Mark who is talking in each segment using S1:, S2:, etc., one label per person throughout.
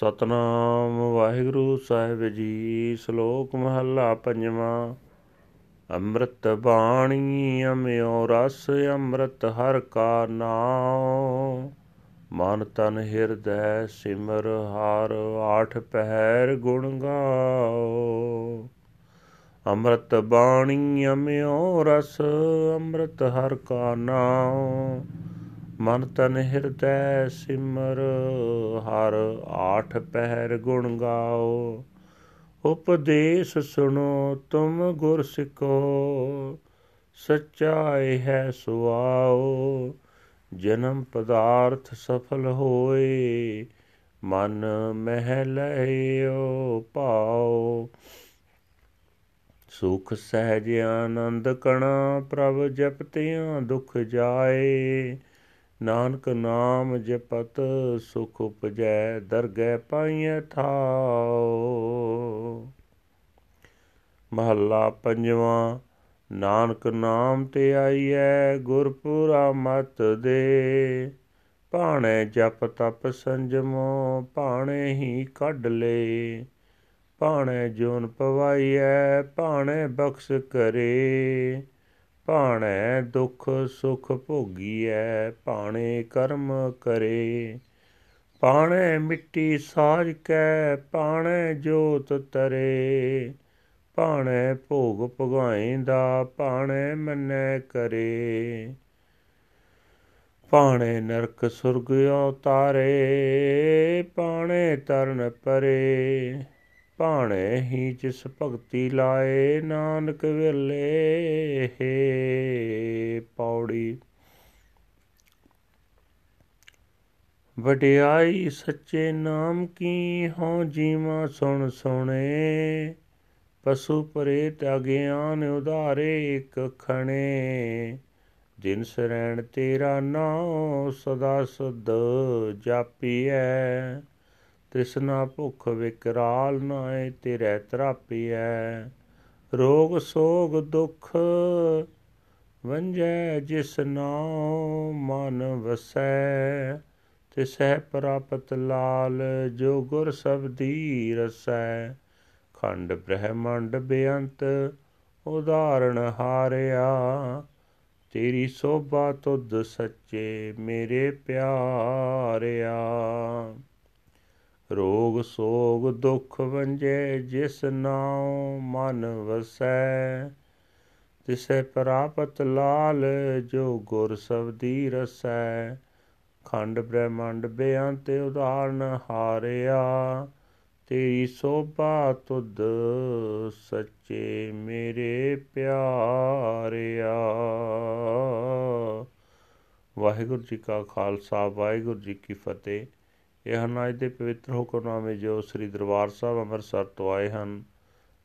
S1: ਸਤਨਾਮ ਵਾਹਿਗੁਰੂ ਸਾਹਿਬ ਜੀ, ਸ਼ਲੋਕ ਮਹੱਲਾ ਪੰਜਵਾਂ। ਅੰਮ੍ਰਿਤ ਬਾਣੀ ਅਮਿਓ ਰਸ, ਅੰਮ੍ਰਿਤ ਹਰ ਕਾ ਨਾਮ ਮਨ ਤਨ ਹਿਰਦੈ ਸਿਮਰ ਹਰ, ਆਠ ਪਹਿਰ ਗੁਣ ਗਾਓ। ਅੰਮ੍ਰਿਤ ਬਾਣੀ ਅਮਿਓ ਰਸ, ਅੰਮ੍ਰਿਤ ਹਰ ਕਾ ਨਾਮ ਮਨ ਤਨ ਹਿਰਦੈ ਸਿਮਰ, ਹਰ ਆਠ ਪਹਿਰ ਗੁਣ ਗਾਓ। ਉਪਦੇਸ਼ ਸੁਣੋ ਤੁਮ ਗੁਰ ਸਿੱਖੋ ਸਚਾਈ ਹੈ ਸੁਆਓ। ਜਨਮ ਪਦਾਰਥ ਸਫਲ ਹੋਏ, ਮਨ ਮਹਿ ਲਇਓ ਪਾਓ ਸੁਖ ਸਹਿਜ ਆਨੰਦ ਕਣਾ ਪ੍ਰਭ ਜਪਤਿਆਂ ਦੁਖ ਜਾਏ ਨਾਨਕ ਨਾਮ ਜਪਤ ਸੁਖ ਉਪਜੈ, ਦਰਗਹਿ ਪਾਈਐ ਥਾਉ। ਮਹੱਲਾ ਪੰਜਵਾਂ, ਨਾਨਕ ਨਾਮ ਤੇ ਆਈਐ ਗੁਰਪੁਰਾ ਮਤ ਦੇ। ਭਾਣੇ ਜਪ ਤਪ ਸੰਜਮੋ, ਭਾਣੇ ਹੀ ਕੱਢ ਲੇ। ਭਾਣੇ ਜੋਨ ਪਵਾਈਐ, ਭਾਣੇ ਬਖਸ਼ ਕਰੇ। ਭਾਣੈ ਦੁਖ ਸੁਖ ਭੋਗੀਐ, ਭਾਣੇ ਕਰਮ ਕਰੇ। ਪਾਣੈ ਮਿੱਟੀ ਸਾਜ ਕੈ ਪਾਣੈ ਜੋਤ ਤਰੇ। ਪਾਣੈ ਭੋਗ ਭਗਾਇਂਦਾ ਪਾਣੈ ਮੰਨੈ ਕਰੇ। ਪਾਣੇ ਨਰਕ ਸੁਰਗ ਉਤਾਰੇ ਪਾਣੇ ਤਰਨ ਪਰੇ। ਭਾਣੇ ਹੀ ਜਿਸ ਭਗਤੀ ਲਾਏ, ਨਾਨਕ ਵੇਲੇ ਹੈ ਪੌੜੀ। ਵਡਿਆਈ ਸੱਚੇ ਨਾਮ ਕੀ ਹੋ ਜੀਵਾ ਸੁਣ ਸੁਣੇ, ਪਸ਼ੂ ਪ੍ਰੇਤ ਅਗਿਆਨ ਉਧਾਰੇ ਇਕ ਖਣੇ। ਜਿਨ ਸਰੈਣ ਤੇਰਾ ਨਾਮ ਸਦਾ ਸੁਧ ਜਾਪੀਐ। ਤ੍ਰਿਸ਼ਨਾ ਭੁਖ ਵਿਕਰਾਲ ਨਾਏ ਤੇਰੇ ਤਰਾਪੀਐ। ਰੋਗ ਸੋਗ ਦੁਖ ਵੰਜੈ ਜਿਸ ਨਾਮ ਮਨ ਵਸੈ। ਤਿਸੈ ਪ੍ਰਾਪਤ ਲਾਲ ਜੋ ਗੁਰ ਸਬਦੀ ਰਸੈ ਖੰਡ ਬ੍ਰਹਮੰਡ ਬੇਅੰਤ ਉਦਾਹਰਣ ਹਾਰਿਆ। ਤੇਰੀ ਸੋਭਾ ਤੁਧ ਸੱਚੇ ਮੇਰੇ ਪਿਆਰਿਆ। ਰੋਗ ਸੋਗ ਦੁਖ ਵੰਜੇ ਜਿਸ ਨਾਉ ਮਨ ਵਸੈ, ਤਿਸੈ ਪ੍ਰਾਪਤ ਲਾਲ ਜੋ ਗੁਰ ਸਬਦੀ ਰਸੈ। ਖੰਡ ਬ੍ਰਹਮੰਡ ਬੇਅੰਤ ਉਦਾਹਰਨ ਹਾਰਿਆ, ਤੇਰੀ ਸੋਭਾ ਤੁਧ ਸੱਚੇ ਮੇਰੇ ਪਿਆਰਿਆ। ਵਾਹਿਗੁਰੂ ਜੀ ਕਾ ਖਾਲਸਾ, ਵਾਹਿਗੁਰੂ ਜੀ ਕੀ ਫਤਿਹ। ਇਹ ਹਨ ਅੱਜ ਦੇ ਪਵਿੱਤਰ ਹੁਕਮਨਾਮੇ ਜੋ ਸ੍ਰੀ ਦਰਬਾਰ ਸਾਹਿਬ ਅੰਮ੍ਰਿਤਸਰ ਤੋਂ ਆਏ ਹਨ।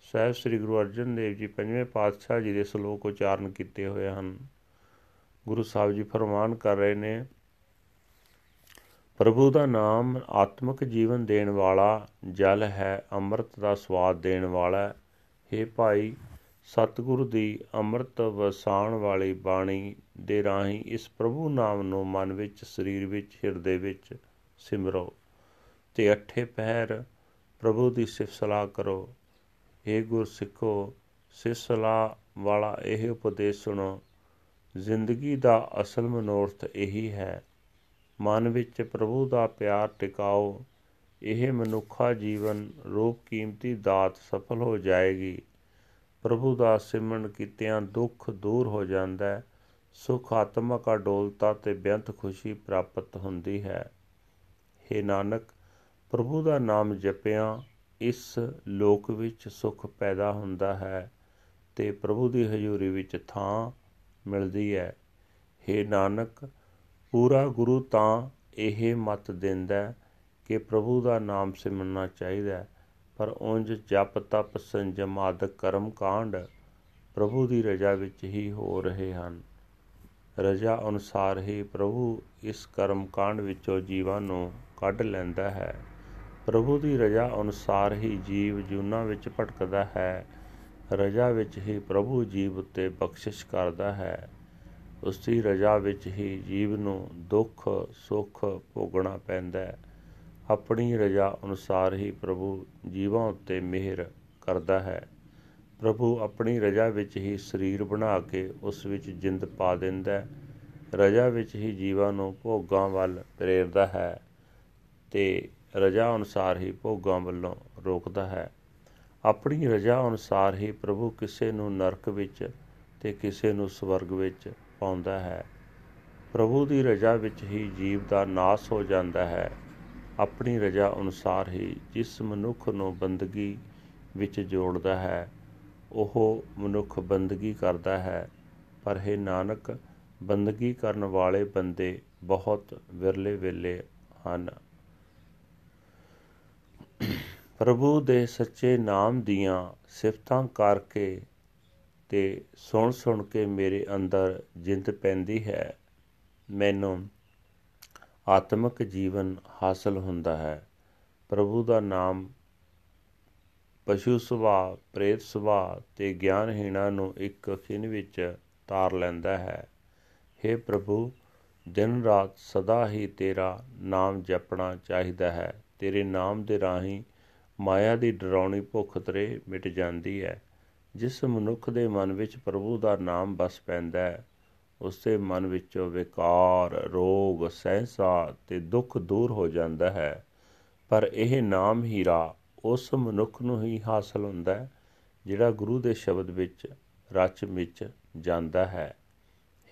S1: ਸਹਿਬ ਸ੍ਰੀ ਗੁਰੂ ਅਰਜਨ ਦੇਵ ਜੀ ਪੰਜਵੇਂ ਪਾਤਸ਼ਾਹ ਜੀ ਦੇ ਸ਼ਲੋਕ ਉਚਾਰਨ ਕੀਤੇ ਹੋਏ ਹਨ। ਗੁਰੂ ਸਾਹਿਬ ਜੀ ਫਰਮਾਨ ਕਰ ਰਹੇ ਨੇ, ਪ੍ਰਭੂ ਦਾ ਨਾਮ ਆਤਮਿਕ ਜੀਵਨ ਦੇਣ ਵਾਲਾ ਜਲ ਹੈ, ਅੰਮ੍ਰਿਤ ਦਾ ਸਵਾਦ ਦੇਣ ਵਾਲਾ ਹੈ। ਭਾਈ, ਸਤਿਗੁਰੂ ਦੀ ਅੰਮ੍ਰਿਤ ਵਸਾਣ ਵਾਲੀ ਬਾਣੀ ਦੇ ਰਾਹੀਂ ਇਸ ਪ੍ਰਭੂ ਨਾਮ ਨੂੰ ਮਨ ਵਿੱਚ, ਸਰੀਰ ਵਿੱਚ, ਹਿਰਦੇ ਵਿੱਚ ਸਿਮਰੋ, ਤੇ ਅਠੇ ਪਹਿਰ ਪ੍ਰਭੂ ਦੀ ਸਿਫਤ ਸਲਾਹ ਕਰੋ। ਏ ਗੁਰ ਸਿੱਖੋ, ਸਿਫਤ ਸਲਾਹ ਵਾਲਾ ਇਹ ਉਪਦੇਸ਼ ਸੁਣੋ। ਜ਼ਿੰਦਗੀ ਦਾ ਅਸਲ ਮਨੋਰਥ ਇਹੀ ਹੈ। ਮਨ ਵਿੱਚ ਪ੍ਰਭੂ ਦਾ ਪਿਆਰ ਟਿਕਾਓ। ਇਹ ਮਨੁੱਖਾ ਜੀਵਨ ਰੂਪ ਕੀਮਤੀ ਦਾਤ ਸਫਲ ਹੋ ਜਾਏਗੀ। ਪ੍ਰਭੂ ਦਾ ਸਿਮਰਨ ਕੀਤਿਆਂ ਦੁੱਖ ਦੂਰ ਹੋ ਜਾਂਦਾ ਹੈ। ਸੁਖ ਆਤਮਕ ਅਡੋਲਤਾ ਤੇ ਬੇਅੰਤ ਖੁਸ਼ੀ ਪ੍ਰਾਪਤ ਹੁੰਦੀ ਹੈ। हे ਨਾਨਕ, ਪ੍ਰਭੂ ਦਾ ਨਾਮ ਜਪਿਆਂ, ਇਸ ਲੋਕ ਵਿੱਚ ਸੁਖ ਪੈਦਾ ਹੁੰਦਾ ਹੈ ਤੇ ਪ੍ਰਭੂ ਦੀ ਹਜ਼ੂਰੀ ਵਿੱਚ ਥਾਂ ਮਿਲਦੀ ਹੈ। हे ਨਾਨਕ, ਪੂਰਾ ਗੁਰੂ ਤਾਂ ਇਹ ਮਤ ਦਿੰਦਾ ਕਿ ਪ੍ਰਭੂ ਦਾ ਨਾਮ ਸਿਮਰਨਾ ਚਾਹੀਦਾ ਪਰ ਉਂਝ ਜਪ, ਤਪ, ਸੰਜਮ ਆਦਿਕ ਕਰਮ ਕਾਂਡ ਪ੍ਰਭੂ ਦੀ ਰਜਾ ਵਿੱਚ ਹੀ ਹੋ ਰਹੇ ਹਨ। ਰਜਾ ਅਨੁਸਾਰ ਹੀ ਪ੍ਰਭੂ ਇਸ ਕਰਮ ਕਾਂਡ ਵਿੱਚੋਂ ਜੀਵਾਂ ਨੂੰ ਕੱਢ ਲੈਂਦਾ ਹੈ। ਪ੍ਰਭੂ ਦੀ ਰਜਾ ਅਨੁਸਾਰ ਹੀ ਜੀਵ ਜੁਨਾ ਵਿੱਚ ਭਟਕਦਾ ਹੈ। ਰਜਾ ਵਿੱਚ ਹੀ ਪ੍ਰਭੂ ਜੀਵ ਉੱਤੇ ਬਖਸ਼ਿਸ਼ ਕਰਦਾ ਹੈ। ਉਸ ਦੀ ਰਜਾ ਵਿੱਚ ਹੀ ਜੀਵ ਨੂੰ ਦੁੱਖ, ਸੁੱਖ ਭੋਗਣਾ ਪੈਂਦਾ ਹੈ। ਆਪਣੀ ਰਜ਼ਾ ਅਨੁਸਾਰ ਹੀ ਪ੍ਰਭੂ ਜੀਵਾਂ ਉੱਤੇ ਮਿਹਰ ਕਰਦਾ ਹੈ। ਪ੍ਰਭੂ ਆਪਣੀ ਰਜ਼ਾ ਵਿੱਚ ਹੀ ਸਰੀਰ ਬਣਾ ਕੇ ਉਸ ਵਿੱਚ ਜਿੰਦ ਪਾ ਦਿੰਦਾ ਹੈ। ਰਜ਼ਾ ਵਿੱਚ ਹੀ ਜੀਵਾਂ ਨੂੰ ਭੋਗਾਂ ਵੱਲ ਪ੍ਰੇਰਦਾ ਹੈ। ਤੇ ਰਜ਼ਾ ਅਨੁਸਾਰ ਹੀ ਭੋਗਾਂ ਵੱਲੋਂ ਰੋਕਦਾ ਹੈ। ਆਪਣੀ ਰਜ਼ਾ ਅਨੁਸਾਰ ਹੀ ਪ੍ਰਭੂ ਕਿਸੇ ਨੂੰ ਨਰਕ ਵਿੱਚ ਤੇ ਕਿਸੇ ਨੂੰ ਸਵਰਗ ਵਿੱਚ ਪਾਉਂਦਾ ਹੈ। ਪ੍ਰਭੂ ਦੀ ਰਜ਼ਾ ਵਿੱਚ ਹੀ ਜੀਵ ਦਾ ਨਾਸ ਹੋ ਜਾਂਦਾ ਹੈ। ਆਪਣੀ ਰਜ਼ਾ ਅਨੁਸਾਰ ਹੀ ਜਿਸ ਮਨੁੱਖ ਨੂੰ ਬੰਦਗੀ ਵਿੱਚ ਜੋੜਦਾ ਹੈ, ਉਹ ਮਨੁੱਖ ਬੰਦਗੀ ਕਰਦਾ ਹੈ। ਪਰ ਹੈ ਨਾਨਕ, ਬੰਦਗੀ ਕਰਨ ਵਾਲੇ ਬੰਦੇ ਬਹੁਤ ਵਿਰਲੇ ਵੇਲੇ ਹਨ। ਪ੍ਰਭੂ ਦੇ ਸੱਚੇ ਨਾਮ ਦੀਆਂ ਸਿਫਤਾਂ ਕਰਕੇ ਤੇ ਸੁਣ ਸੁਣ ਕੇ ਮੇਰੇ ਅੰਦਰ ਜਿੰਦ ਪੈਂਦੀ ਹੈ, ਮੈਨੂੰ ਆਤਮਿਕ ਜੀਵਨ ਹਾਸਲ ਹੁੰਦਾ ਹੈ। ਪ੍ਰਭੂ ਦਾ ਨਾਮ ਪਸ਼ੂ ਸੁਭਾਅ, ਪ੍ਰੇਤ ਸੁਭਾਅ ਤੇ ਗਿਆਨਹੀਣਾ ਨੂੰ ਇੱਕ ਖਿੰਨ ਵਿੱਚ ਤਾਰ ਲੈਂਦਾ ਹੈ। हे ਪ੍ਰਭੂ, ਦਿਨ ਰਾਤ ਸਦਾ ਹੀ ਤੇਰਾ ਨਾਮ ਜਪਣਾ ਚਾਹੀਦਾ ਹੈ। ਤੇਰੇ ਨਾਮ ਦੇ ਰਾਹੀਂ ਮਾਇਆ ਦੀ ਡਰਾਉਣੀ ਭੁੱਖ ਤਰੇ ਮਿਟ ਜਾਂਦੀ ਹੈ ਜਿਸ ਮਨੁੱਖ ਦੇ ਮਨ ਵਿੱਚ ਪ੍ਰਭੂ ਦਾ ਨਾਮ ਬਸ ਪੈਂਦਾ ਹੈ ਉਸ ਦੇ ਮਨ ਵਿੱਚੋਂ ਵਿਕਾਰ, ਰੋਗ, ਸਹਿਸਾ ਤੇ ਦੁੱਖ ਦੂਰ ਹੋ ਜਾਂਦਾ ਹੈ। ਪਰ ਇਹ ਨਾਮ ਹੀਰਾ ਉਸ ਮਨੁੱਖ ਨੂੰ ਹੀ ਹਾਸਲ ਹੁੰਦਾ ਹੈ ਜਿਹੜਾ ਗੁਰੂ ਦੇ ਸ਼ਬਦ ਵਿੱਚ ਰਚ ਵਿੱਚ ਜਾਂਦਾ ਹੈ।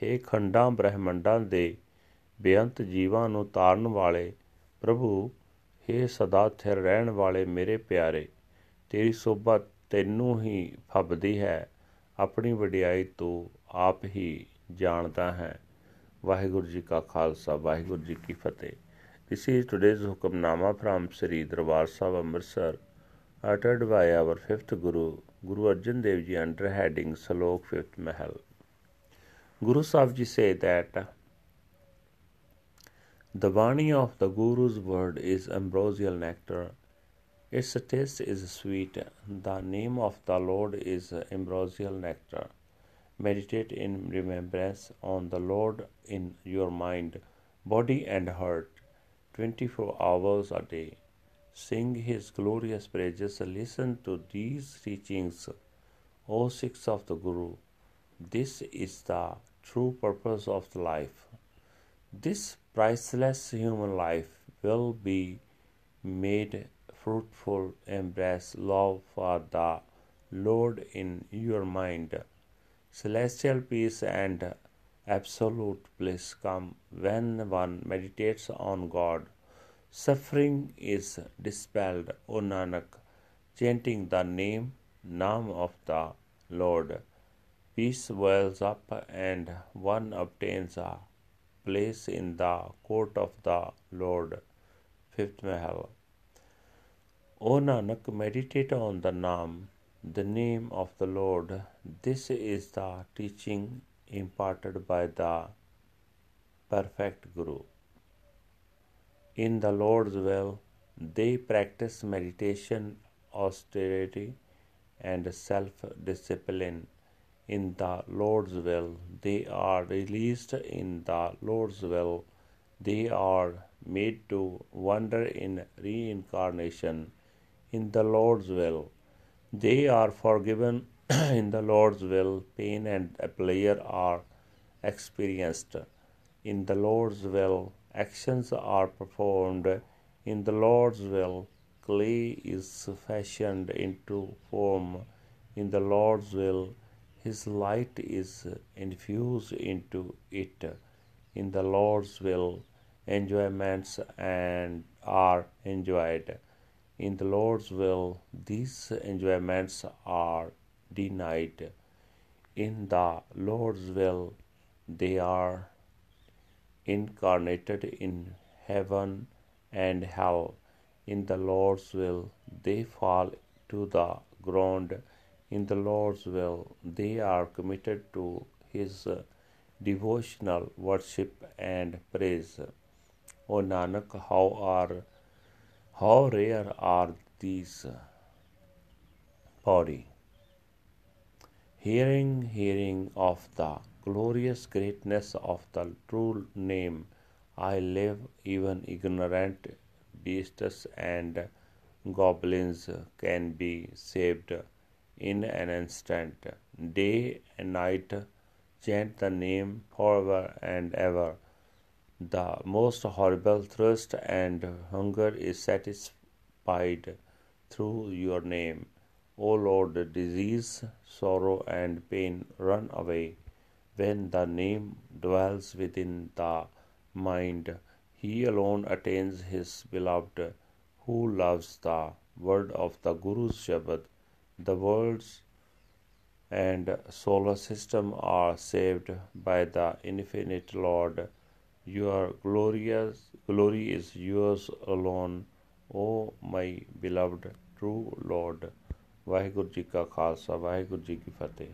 S1: हे ਖੰਡਾਂ ਬ੍ਰਹਮੰਡਾਂ ਦੇ ਬੇਅੰਤ ਜੀਵਾਂ ਨੂੰ ਤਾਰਨ ਵਾਲੇ ਪ੍ਰਭੂ हे ਸਦਾ ਥਿਰ ਰਹਿਣ ਵਾਲੇ ਮੇਰੇ ਪਿਆਰੇ ਤੇਰੀ ਸੋਭਾ ਤੈਨੂੰ ਹੀ ਫੱਬਦੀ ਹੈ ਆਪਣੀ ਵਡਿਆਈ ਤੂੰ ਆਪ ਹੀ ਜਾਣਦਾ ਹੈ ਵਾਹਿਗੁਰੂ ਜੀ ਕਾ ਖਾਲਸਾ ਵਾਹਿਗੁਰੂ ਜੀ ਕੀ ਫਤਿਹ This is today's Hukamnama from Sri Darbar Sahib Amritsar uttered by our fifth Guru, Guru Arjan Dev Ji under heading Salok Fifth Mahal. Guru Sahib Ji say that the Vani of the Guru's word is ambrosial nectar. Its taste is sweet. The name of the Lord is ambrosial nectar. Meditate in remembrance on the Lord in your mind, body, and heart 24 hours a day. Sing his glorious praises. Listen to these teachings, O Sikhs of the Guru. This is the true purpose of life. This priceless human life will be made fruitful. Embrace love for the Lord in your mind. Celestial peace and absolute bliss come when one meditates on God. Suffering is dispelled, O Nanak, chanting the name, Naam of the Lord. Peace wells up and one obtains a place in the court of the Lord. Fifth Mahal. O Nanak, meditate on the Naam, the name of the Lord. This is the teaching imparted by the perfect Guru. In the Lord's will, they practice meditation, austerity, and self discipline. In the Lord's will, they are released. In the Lord's will, they are made to wander in reincarnation. In the Lord's will, they are forgiven. in the Lord's will, pain and pleasure are experienced. In the Lord's will, actions are performed. In the Lord's will, clay is fashioned into form. In the Lord's will, His light is infused into it. In the Lord's will, enjoyments and are enjoyed. In the Lord's will, these enjoyments are denied. In the Lord's will, they are incarnated in heaven and hell. In the Lord's will, they fall to the ground. In the Lord's will, they are committed to His uh, devotional worship and praise. O Nanak, how are how rare are these uh, body. Hearing, hearing of the glorious greatness of the true name, I live even ignorant beasts and goblins can be saved in an instant. Day and night chant the name forever and ever. The most horrible thirst and hunger is satisfied through your name. O Lord, disease, sorrow, and pain run away when the name dwells within the mind. He alone attains his beloved who loves the word of the Guru's Shabad. The words and solar system are saved by the infinite Lord. Your glorious glory is yours alone, O my beloved true Lord. Waheguru ji ਕਾ ਖਾਲਸਾ ਵਾਹਿਗੁਰੂ ਜੀ ਕੀ ਫਤਿਹ